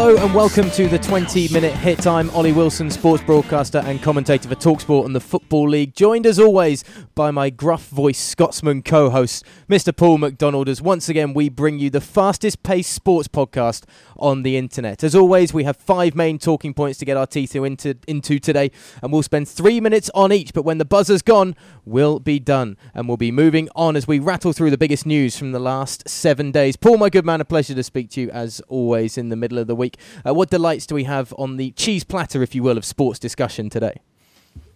Hello and welcome to the 20 minute hit. I'm Ollie Wilson, sports broadcaster and commentator for Talksport and the Football League. Joined as always by my gruff voiced Scotsman co host, Mr. Paul McDonald, as once again we bring you the fastest paced sports podcast on the internet. As always, we have five main talking points to get our teeth into, into today, and we'll spend three minutes on each. But when the buzzer's gone, we'll be done and we'll be moving on as we rattle through the biggest news from the last seven days. Paul, my good man, a pleasure to speak to you as always in the middle of the week. Uh, what delights do we have on the cheese platter, if you will, of sports discussion today?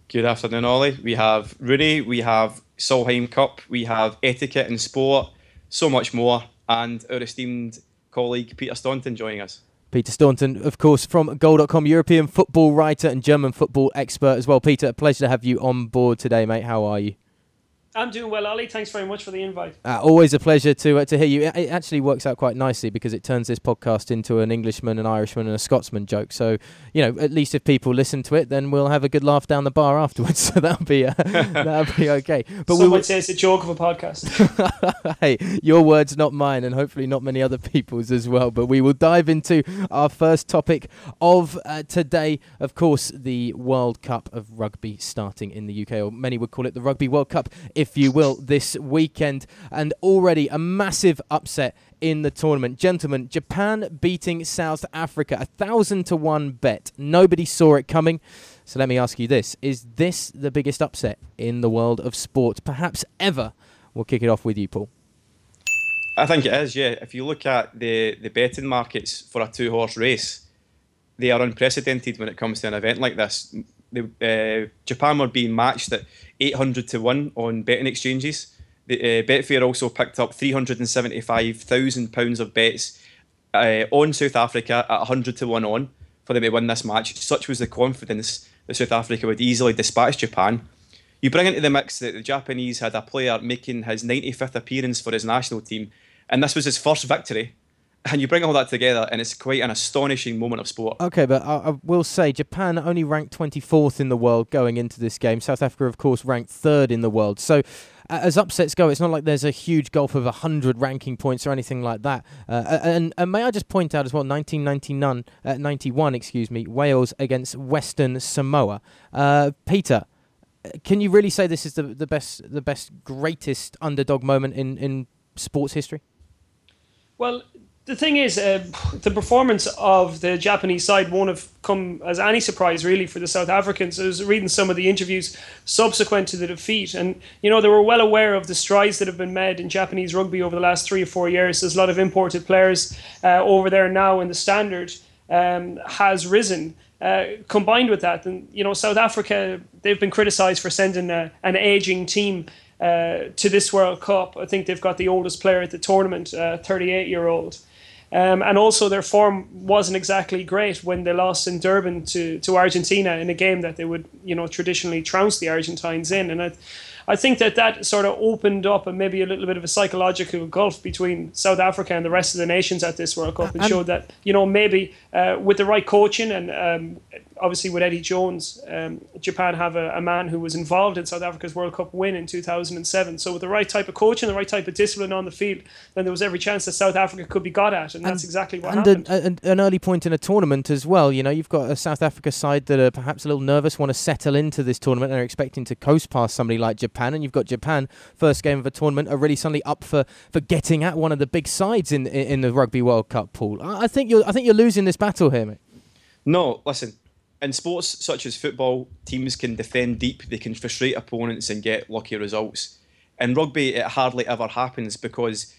Good afternoon, Ollie. We have Rooney, we have Solheim Cup, we have etiquette and sport, so much more, and our esteemed colleague Peter Staunton joining us. Peter Staunton, of course, from Goal.com, European football writer and German football expert as well. Peter, a pleasure to have you on board today, mate. How are you? I'm doing well, Ollie. Thanks very much for the invite. Uh, always a pleasure to uh, to hear you. It, it, actually works out quite nicely because it turns this podcast into an Englishman, an Irishman, and a Scotsman joke. So you know, at least if people listen to it, then we'll have a good laugh down the bar afterwards. So that'll be uh, that'll be okay. But Some we would say it's a joke of a podcast. hey, your words, not mine, and hopefully not many other people's as well. But we will dive into our first topic of uh, today. Of course, the World Cup of Rugby starting in the UK, or many would call it the Rugby World Cup if you will, this weekend. And already a massive upset in the tournament. Gentlemen, Japan beating South Africa, a thousand to one bet. Nobody saw it coming. So let me ask you this Is this the biggest upset in the world of sport, perhaps ever? We'll kick it off with you, Paul. I think it is, yeah. If you look at the, the betting markets for a two horse race, they are unprecedented when it comes to an event like this the, uh, Japan were being matched at 800 to 1 on betting exchanges. The, uh, Betfair also picked up £375,000 of bets uh, on South Africa at 100 to 1 on for them to win this match. Such was the confidence that South Africa would easily dispatch Japan. You bring into the mix that the Japanese had a player making his 95th appearance for his national team, and this was his first victory and you bring all that together, and it's quite an astonishing moment of sport. Okay, but I, I, will say Japan only ranked 24th in the world going into this game. South Africa, of course, ranked third in the world. So, uh, as upsets go, it's not like there's a huge gulf of 100 ranking points or anything like that. Uh, and, and, may I just point out as well, 1991, uh, 91, excuse me, Wales against Western Samoa. Uh, Peter, can you really say this is the, the best, the best, greatest underdog moment in, in sports history? Well, the thing is, uh, the performance of the Japanese side won't have come as any surprise, really, for the South Africans. I was reading some of the interviews subsequent to the defeat, and you know they were well aware of the strides that have been made in Japanese rugby over the last three or four years. There's a lot of imported players uh, over there now, and the standard um, has risen. Uh, combined with that, and you know, South Africa, they've been criticised for sending a, an aging team uh, to this World Cup. I think they've got the oldest player at the tournament, 38 year old. Um, and also, their form wasn't exactly great when they lost in Durban to, to Argentina in a game that they would, you know, traditionally trounce the Argentines in. And I, I think that that sort of opened up a, maybe a little bit of a psychological gulf between South Africa and the rest of the nations at this World Cup and, and showed that, you know, maybe uh, with the right coaching and um, obviously with Eddie Jones, um, Japan have a, a, man who was involved in South Africa's World Cup win in 2007. So with the right type of coaching, the right type of discipline on the field, then there was every chance that South Africa could be got at, and, and that's exactly what and happened. And an early point in a tournament as well. You know, you've got a South Africa side that are perhaps a little nervous, want to settle into this tournament, and are expecting to coast past somebody like Japan, and you've got Japan first game of a tournament are really suddenly up for, for getting at one of the big sides in in, in the Rugby World Cup pool. I, I think you're I think you're losing this battle here, mate. No, listen in sports such as football, teams can defend deep, they can frustrate opponents and get lucky results. In rugby, it hardly ever happens because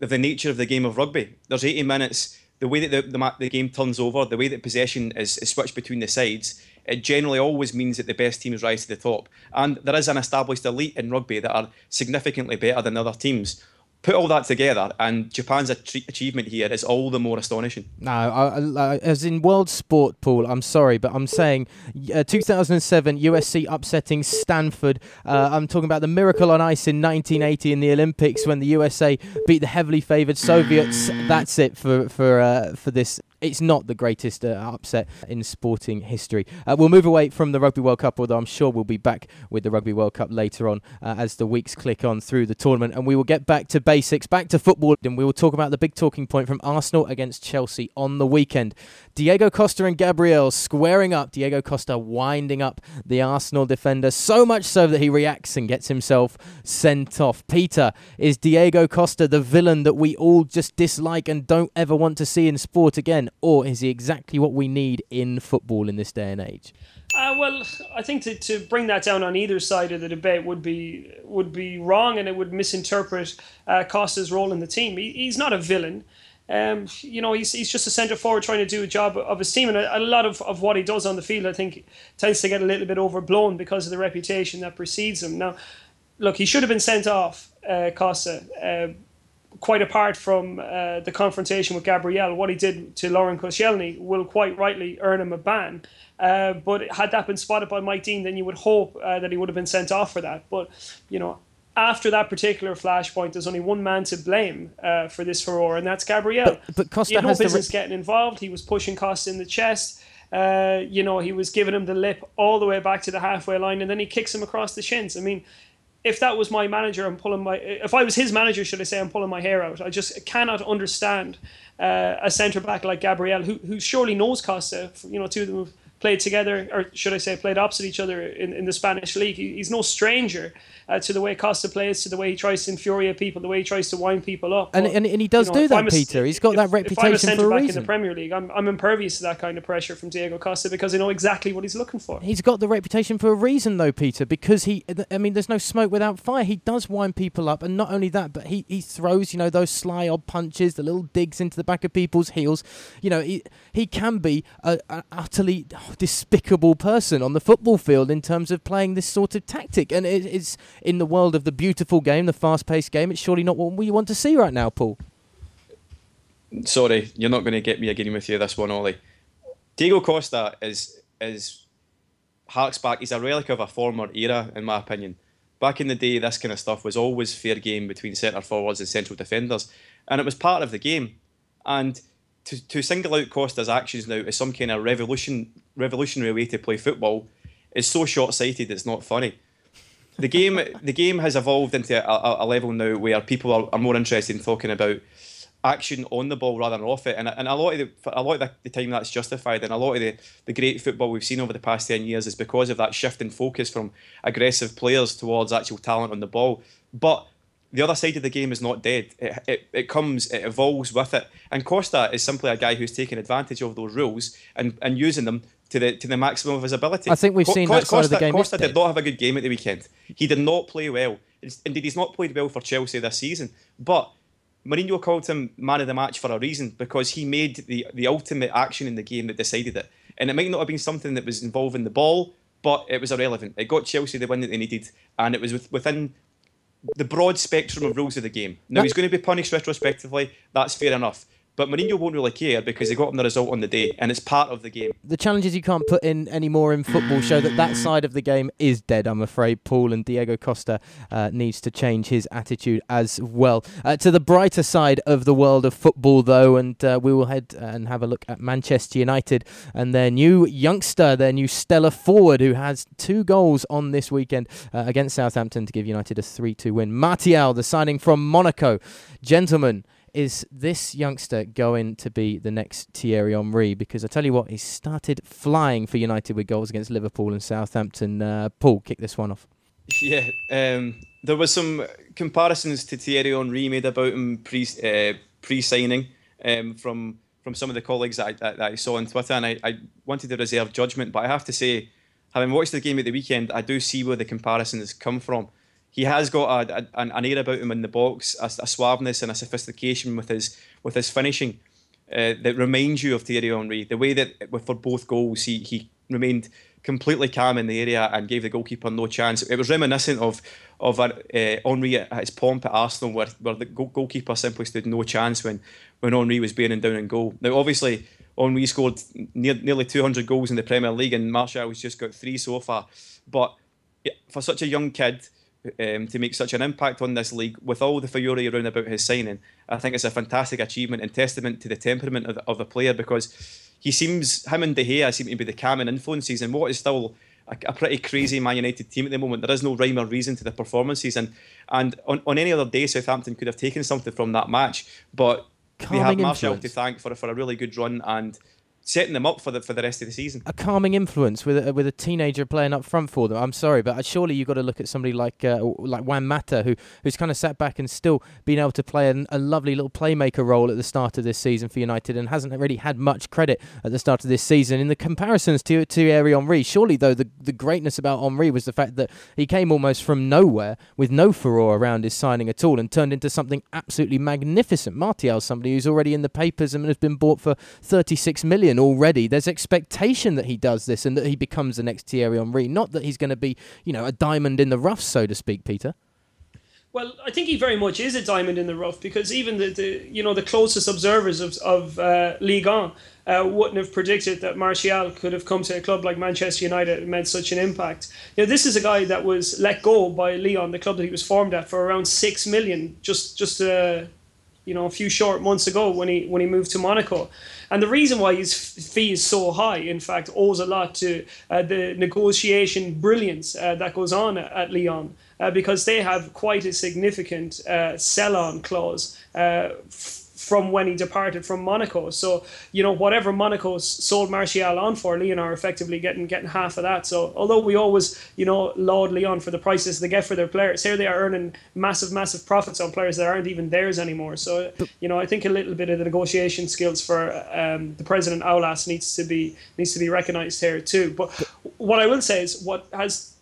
of the nature of the game of rugby. There's 80 minutes, the way that the, the, the game turns over, the way that possession is, is switched between the sides, it generally always means that the best teams rise to the top. And there is an established elite in rugby that are significantly better than other teams put all that together, and Japan's achievement here is all the more astonishing. No, I, I, as in world sport, Paul. I'm sorry, but I'm saying uh, 2007 USC upsetting Stanford. Uh, I'm talking about the miracle on ice in 1980 in the Olympics when the USA beat the heavily favoured Soviets. That's it for for uh, for this it's not the greatest uh, upset in sporting history. Uh, we'll move away from the Rugby World Cup, although I'm sure we'll be back with the Rugby World Cup later on uh, as the weeks click on through the tournament, and we will get back to basics, back to football, and we will talk about the big talking point from Arsenal against Chelsea on the weekend. Diego Costa and Gabriel squaring up. Diego Costa winding up the Arsenal defender so much so that he reacts and gets himself sent off. Peter, is Diego Costa the villain that we all just dislike and don't ever want to see in sport again, or is he exactly what we need in football in this day and age? Uh, well, I think to, to bring that down on either side of the debate would be would be wrong, and it would misinterpret uh, Costa's role in the team. He, he's not a villain. Um, you know, he's, he's just a centre forward trying to do a job of his team, and a, a, lot of, of what he does on the field, I think, tends to get a little bit overblown because of the reputation that precedes him. Now, look, he should have been sent off, uh, Costa. Uh, quite apart from uh, the confrontation with Gabriel, what he did to Laurent Koscielny will quite rightly earn him a ban. Uh, but had that been spotted by Mike Dean, then you would hope uh, that he would have been sent off for that. But you know, after that particular flashpoint, there's only one man to blame uh, for this furore, and that's Gabriel. But, but Costa he had no business re- getting involved. He was pushing Costa in the chest. Uh, you know, he was giving him the lip all the way back to the halfway line, and then he kicks him across the shins. I mean, if that was my manager, I'm pulling my. If I was his manager, should I say, I'm pulling my hair out. I just cannot understand uh, a centre back like Gabriel, who who surely knows Costa. You know, two of them have played together, or should I say, played opposite each other in, in the Spanish league. He, he's no stranger uh, to the way Costa plays, to the way he tries to infuriate people, the way he tries to wind people up. And, but, and, and, he does you know, do that, a, Peter. He's got if, that reputation if I for a back reason. in the Premier League, I'm, I'm impervious to that kind of pressure from Diego Costa because I know exactly what he's looking for. He's got the reputation for a reason, though, Peter, because he, I mean, there's no smoke without fire. He does wind people up, and not only that, but he, he throws, you know, those sly odd punches, the little digs into the back of people's heels. You know, he, he can be an utterly despicable person on the football field in terms of playing this sort of tactic. And it, it's in the world of the beautiful game, the fast paced game, it's surely not what we want to see right now, Paul. Sorry, you're not going to get me agreeing with you this one, Ollie. Diego Costa is is harks back. He's a relic of a former era, in my opinion. Back in the day, this kind of stuff was always fair game between centre forwards and central defenders, and it was part of the game. And to, to single out Costa's actions now as some kind of revolution revolutionary way to play football is so short sighted. It's not funny. The game the game has evolved into a, a level now where people are, are, more interested in talking about action on the ball rather than off it, and, and a lot of the a lot of the, time that's justified, and a lot of the, the great football we've seen over the past ten years is because of that shift in focus from aggressive players towards actual talent on the ball. But the other side of the game is not dead. It, it, it comes, it evolves with it. And Costa is simply a guy who's taking advantage of those rules and, and using them to the to the maximum of his ability. I think we've seen Co- that Costa, side of the game. Costa did not have a good game at the weekend. He did not play well. Indeed, he's not played well for Chelsea this season. But Mourinho called him man of the match for a reason because he made the, the ultimate action in the game that decided it. And it might not have been something that was involving the ball, but it was irrelevant. It got Chelsea the win that they needed, and it was within the broad spectrum of rules of the game. Now he's going to be punished retrospectively. That's fair enough. But Mourinho won't really care because he got him the result on the day, and it's part of the game. The challenges you can't put in anymore in football show that that side of the game is dead. I'm afraid Paul and Diego Costa uh, needs to change his attitude as well. Uh, to the brighter side of the world of football, though, and uh, we will head and have a look at Manchester United and their new youngster, their new stellar forward, who has two goals on this weekend uh, against Southampton to give United a 3-2 win. Martial, the signing from Monaco, gentlemen is this youngster going to be the next Thierry Henry? Because I tell you what, he started flying for United with goals against Liverpool and Southampton. Uh, Paul, kick this one off. Yeah, um, there was some comparisons to Thierry Henry made about him pre uh, pre signing um, from from some of the colleagues that I, that, that I saw on Twitter, and I, I wanted to reserve judgment. But I have to say, having watched the game at the weekend, I do see where the comparisons come from he has got a, a, an air about him in the box, a, a, suaveness and a sophistication with his with his finishing uh, that reminds you of Thierry Henry. The way that for both goals he he remained completely calm in the area and gave the goalkeeper no chance. It was reminiscent of of uh, Henry at his pomp at Arsenal, where, where the goalkeeper simply stood no chance when when Henry was bearing down in goal. Now, obviously, Henry scored near, nearly 200 goals in the Premier League, and Martial has just got three so far. But for such a young kid um, to make such an impact on this league with all the fury around about his signing. I think it's a fantastic achievement and testament to the temperament of the, of the player because he seems, him and De Gea seem to be the calming influences in what is still a, a, pretty crazy Man United team at the moment. There is no rhyme or reason to the performances. And, and on, on any other day, Southampton could have taken something from that match. But Calming they have Martial influence. to thank for, for a really good run and setting them up for the for the rest of the season. a calming influence with a, with a teenager playing up front for them. I'm sorry, but uh, surely you've got to look at somebody like uh, like Juan Mata, who who's kind of sat back and still been able to play a, a lovely little playmaker role at the start of this season for United, and hasn't really had much credit at the start of this season. In the comparisons to to Thierry Henry, surely though the the greatness about Henry was the fact that he came almost from nowhere with no furore around his signing at all, and turned into something absolutely magnificent. Martial's somebody who's already in the papers and has been bought for 36 million already. There's expectation that he does this and that he becomes the next Thierry Henry, not that he's going to be, you know, a diamond in the rough, so to speak, Peter. Well, I think he very much is a diamond in the rough because even the, the you know the closest observers of of uh, Ligue 1 uh, wouldn't have predicted that Martial could have come to a club like Manchester United and made such an impact. You know, this is a guy that was let go by Lyon, the club that he was formed at, for around six million just just uh, you know a few short months ago when he when he moved to Monaco. And the reason why his fee is so high, in fact, owes a lot to uh, the negotiation brilliance uh, that goes on at, Lyon. Uh, because they have quite a significant uh, sell-on clause uh, from when he departed from Monaco. So you know whatever Monaco sold Martial on for, Lyon are effectively getting getting half of that. So although we always you know laud Lyon for the prices they get for their players, here they are earning massive massive profits on players that aren't even theirs anymore. So you know I think a little bit of the negotiation skills for um, the president Aulas needs to be needs to be recognised here too. But what I will say is what has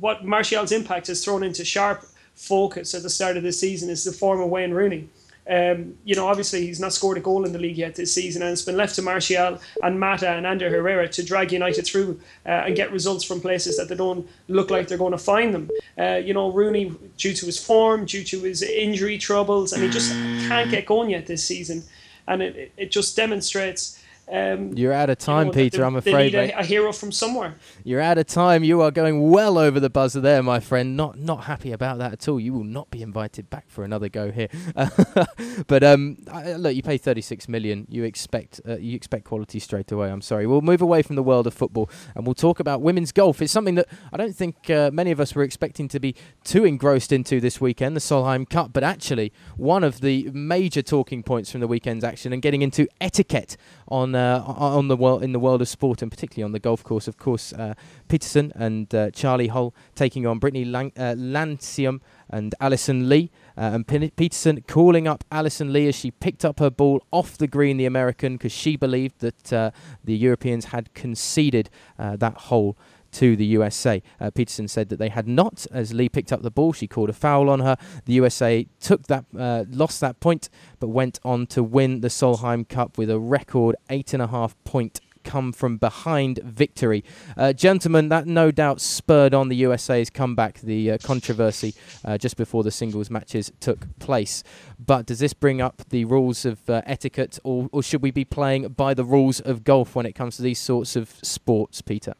what Martial's impact has thrown into sharp focus at the start of this season is the form of Wayne Rooney. Um, you know, obviously he's not scored a goal in the league yet this season, and it's been left to Martial and Mata and Ander Herrera to drag United through uh, and get results from places that they don't look like they're going to find them. Uh, you know, Rooney, due to his form, due to his injury troubles, and he just can't get going yet this season, and it, it just demonstrates. Um, You're out of time, you know, Peter. they- I'm they afraid. need a, a hero from somewhere. You're out of time. You are going well over the buzzer there, my friend. Not not happy about that at all. You will not be invited back for another go here. but um, I- look, you pay 36 million. You expect uh, you expect quality straight away. I'm sorry. We'll move away from the world of football and we'll talk about women's golf. It's something that I don't think uh, many of us were expecting to be too engrossed into this weekend, the Solheim Cup. But actually, one of the major talking points from the weekend's action and getting into etiquette on uh, on the world in the world of sport and particularly on the golf course. Of course, uh, Pettersen and uh, Charlie Hull taking on Brittany Lang- uh, Lancium and Alison Lee. Uh, and Pin- Pettersen calling up Alison Lee as she picked up her ball off the green, the American, because she believed that uh, the Europeans had conceded that hole to the USA. Uh, Pettersen said that they had not. As Lee picked up the ball, she called a foul on her. The USA took that, uh, lost that point, but went on to win the Solheim Cup with a record eight and a half point come from behind victory. Uh, gentlemen, that no doubt spurred on the USA's comeback, the uh, controversy uh, just before the singles matches took place. But does this bring up the rules of uh, etiquette, or, or should we be playing by the rules of golf when it comes to these sorts of sports, Peter?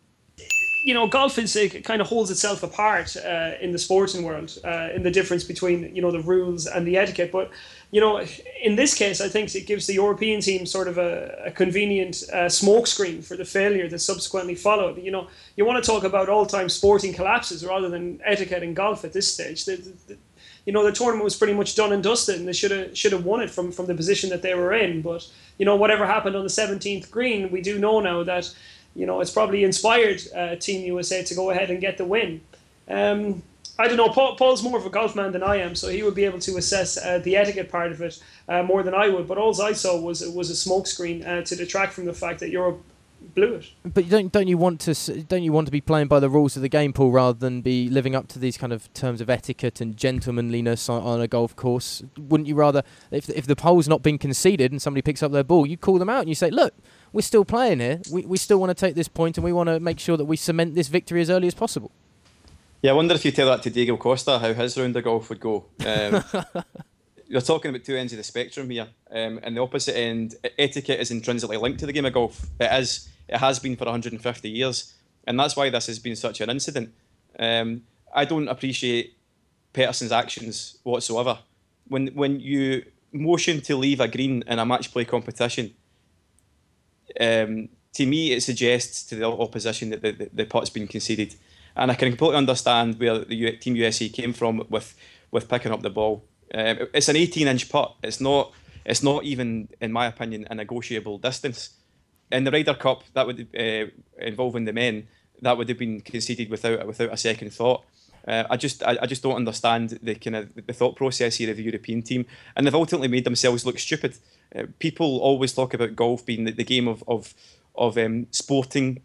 You know, golf is it kind of holds itself apart uh, in the sporting world uh, in the difference between you know the rules and the etiquette. But you know, in this case, I think it gives the European team sort of a, a convenient uh, smokescreen for the failure that subsequently followed. You know, you want to talk about all-time sporting collapses rather than etiquette in golf at this stage. The, the, you know, the tournament was pretty much done and dusted, and they should have should have won it from from the position that they were in. But you know, whatever happened on the 17th green, we do know now that you know, it's probably inspired uh, Team USA to go ahead and get the win. Um, I don't know. Paul, Paul's more of a golf man than I am, so he would be able to assess uh, the etiquette part of it uh, more than I would. But all I saw was it was a smokescreen uh, to detract from the fact that Europe blew it. But don't don't you want to don't you want to be playing by the rules of the game, Paul, rather than be living up to these kind of terms of etiquette and gentlemanliness on, on a golf course? Wouldn't you rather, if if the pole's not been conceded and somebody picks up their ball, you call them out and you say, look, we're still playing here. We we still want to take this point and we want to make sure that we cement this victory as early as possible. Yeah, I wonder if you tell that to Diego Costa, how his round of golf would go. Um, you're talking about two ends of the spectrum here, um, and the opposite end, etiquette is intrinsically linked to the game of golf. It is, it has been for 150 years, and that's why this has been such an incident. Um, I don't appreciate Pettersen's actions whatsoever. When when you motion to leave a green in a match play competition, um, to me it suggests to the opposition that the, the, the putt's been conceded. And I can completely understand where the Team USA came from with, with picking up the ball. Um, it's an 18 inch putt. It's not it's not even, in my opinion, a negotiable distance. In the Ryder Cup, that would uh, involving the men, that would have been conceded without without a second thought. Uh, I just I, I, just don't understand the kind of the thought process here of the European team, and they've ultimately made themselves look stupid. Uh, people always talk about golf being the, the game of of of um, sporting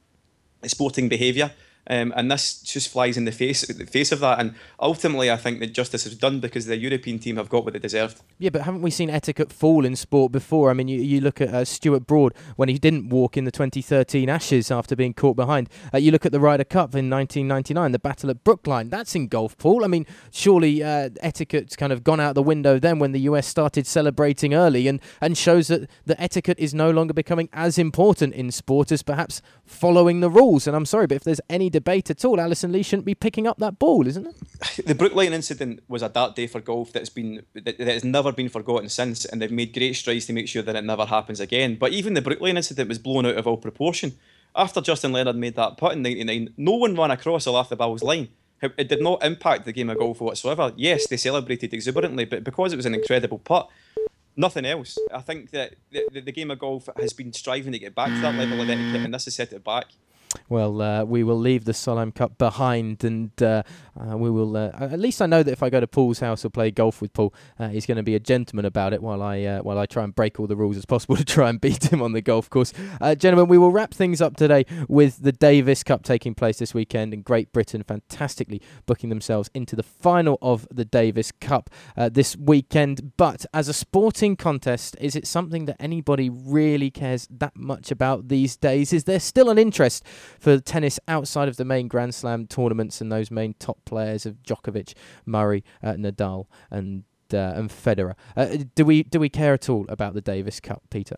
sporting behaviour. Um, and this just flies in the face the face of that. And ultimately, I think that justice is done because the European team have got what they deserved. Yeah, but haven't we seen etiquette fall in sport before? I mean, you, you look at uh, Stuart Broad when he didn't walk in the 2013 Ashes after being caught behind. Uh, you look at the Ryder Cup in 1999, the battle at Brookline. That's in golf, Paul. I mean, surely uh, etiquette's kind of gone out the window then when the US started celebrating early and, and shows that the etiquette is no longer becoming as important in sport as perhaps following the rules. And I'm sorry, but if there's any debate at all, Alison Lee shouldn't be picking up that ball, isn't it? The Brookline incident was a dark day for golf that's been that, that has never been forgotten since, and they've made great strides to make sure that it never happens again. But even the Brookline incident was blown out of all proportion. After Justin Leonard made that putt in '99, no one ran across or Olazábal's line. It did not impact the game of golf whatsoever. Yes, they celebrated exuberantly, but because it was an incredible putt, nothing else. I think that the, the, game of golf has been striving to get back to that level of etiquette, and this has set it back. Well, uh, we will leave the Solheim Cup behind, and uh, uh, we will. Uh, at least I know that if I go to Paul's house or play golf with Paul, uh, he's going to be a gentleman about it. While I uh, while I try and break all the rules as possible to try and beat him on the golf course, gentlemen. We will wrap things up today with the Davis Cup taking place this weekend, and Great Britain fantastically booking themselves into the final of the Davis Cup this weekend. But as a sporting contest, is it something that anybody really cares that much about these days? Is there still an interest? For tennis outside of the main Grand Slam tournaments and those main top players of Djokovic, Murray, uh, Nadal, and uh, and Federer. Uh, do we do we care at all about the Davis Cup, Peter?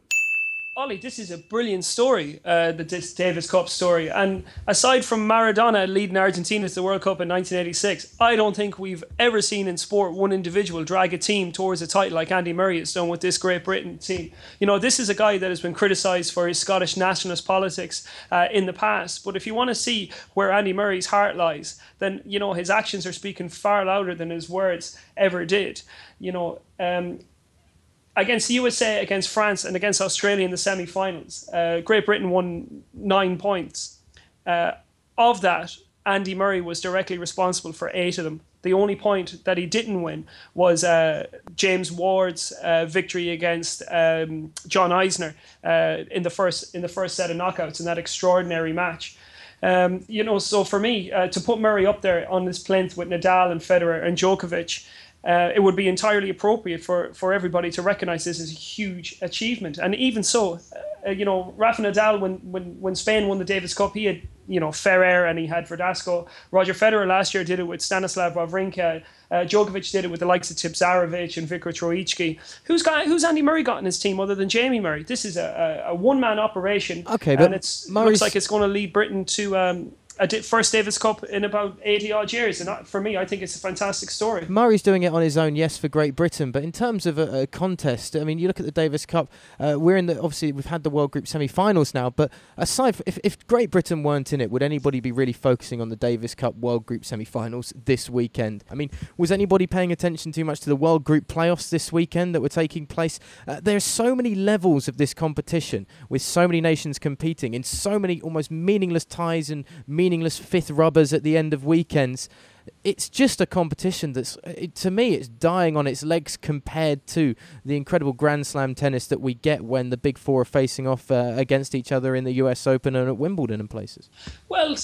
Ollie, this is a brilliant story, uh, the Davis Cup story. And aside from Maradona leading Argentina to the World Cup in 1986, I don't think we've ever seen in sport one individual drag a team towards a title like Andy Murray has done with this Great Britain team. You know, this is a guy that has been criticised for his Scottish nationalist politics uh, in the past. But if you want to see where Andy Murray's heart lies, then, you know, his actions are speaking far louder than his words ever did. You know, um, against the USA, against France, and against Australia in the semi-finals. Uh, Great Britain won nine points. Uh, of that, Andy Murray was directly responsible for eight of them. The only point that he didn't win was uh, James Ward's uh, victory against um, John Isner uh, in the first in the first set of knockouts in that extraordinary match. Um, you know, so for me uh, to put Murray up there on this plinth with Nadal and Federer and Djokovic uh, it would be entirely appropriate for, for everybody to recognize this as a huge achievement. And even so, uh, you know, Rafa Nadal, when, when, when Spain won the Davis Cup, he had, you know, Ferrer and he had Verdasco. Roger Federer last year did it with Stanislav Wawrinka. Uh, Djokovic did it with the likes of Tipsarevic and Viktor Troicki. Who's got who's Andy Murray got in his team other than Jamie Murray? This is a, a, a one man operation. Okay, but and it looks like it's going to lead Britain to um, a first Davis Cup in about 80 odd years. And for me, I think it's a fantastic story. Murray's doing it on his own, yes, for Great Britain. But in terms of a, a contest, I mean, you look at the Davis Cup, uh, we're in the, obviously, we've had the World Group semi finals now. But aside, from, if, if Great Britain weren't in it, would anybody be really focusing on the Davis Cup World Group semi finals this weekend? I mean, was anybody paying attention too much to the World Group playoffs this weekend that were taking place? Uh, there are so many levels of this competition with so many nations competing in so many almost meaningless ties and meaningless fifth rubbers at the end of weekends it's just a competition that's it, to me it's dying on its legs compared to the incredible Grand Slam tennis that we get when the big four are facing off uh, against each other in the U.S. Open and at Wimbledon and places. Well,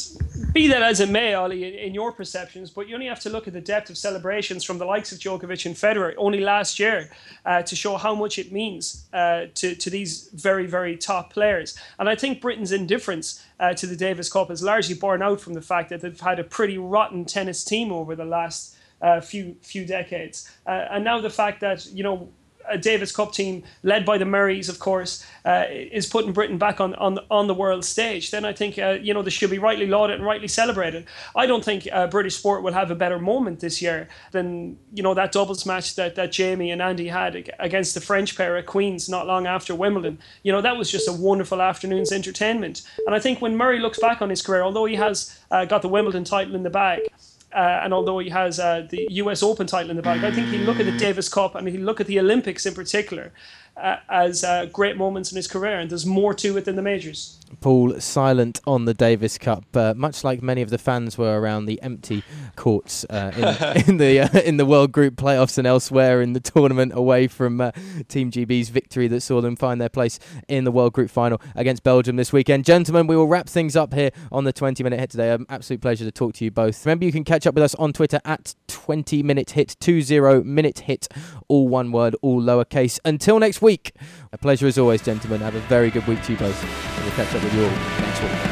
be that as it may, Ollie, in, your perceptions, but you only have to look at the depth of celebrations from the likes of Djokovic and Federer only last year uh, to show how much it means uh, to to these very very top players. And I think Britain's indifference uh, to the Davis Cup is largely borne out from the fact that they've had a pretty rotten tennis team over the last uh, few few decades. Uh, and now the fact that you know a Davis Cup team led by the Murrays, of course, uh, is putting Britain back on, on on the world stage, then I think uh, you know this should be rightly lauded and rightly celebrated. I don't think uh, British sport will have a better moment this year than you know that doubles match that, that Jamie and Andy had against the French pair at Queens not long after Wimbledon. You know that was just a wonderful afternoon's entertainment. And I think when Murray looks back on his career, although he has uh, got the Wimbledon title in the bag. Uh, and although he has uh, the US Open title in the bag, I think he'll look at the Davis Cup and he'll look at the Olympics in particular as uh, great moments in his career. And there's more to it than the majors. Paul silent on the Davis Cup, uh, much like many of the fans were around the empty courts uh, in, in, the uh, in the World Group playoffs and elsewhere in the tournament, away from uh, Team GB's victory that saw them find their place in the World Group final against Belgium this weekend. Gentlemen, we will wrap things up here on the 20 minute hit today. An absolute pleasure to talk to you both. Remember, you can catch up with us on Twitter at 20 minute hit 20 minute hit, all one word, all lowercase. Until next week, a pleasure as always, gentlemen. Have a very good week to you both. And we'll catch up with you all next week.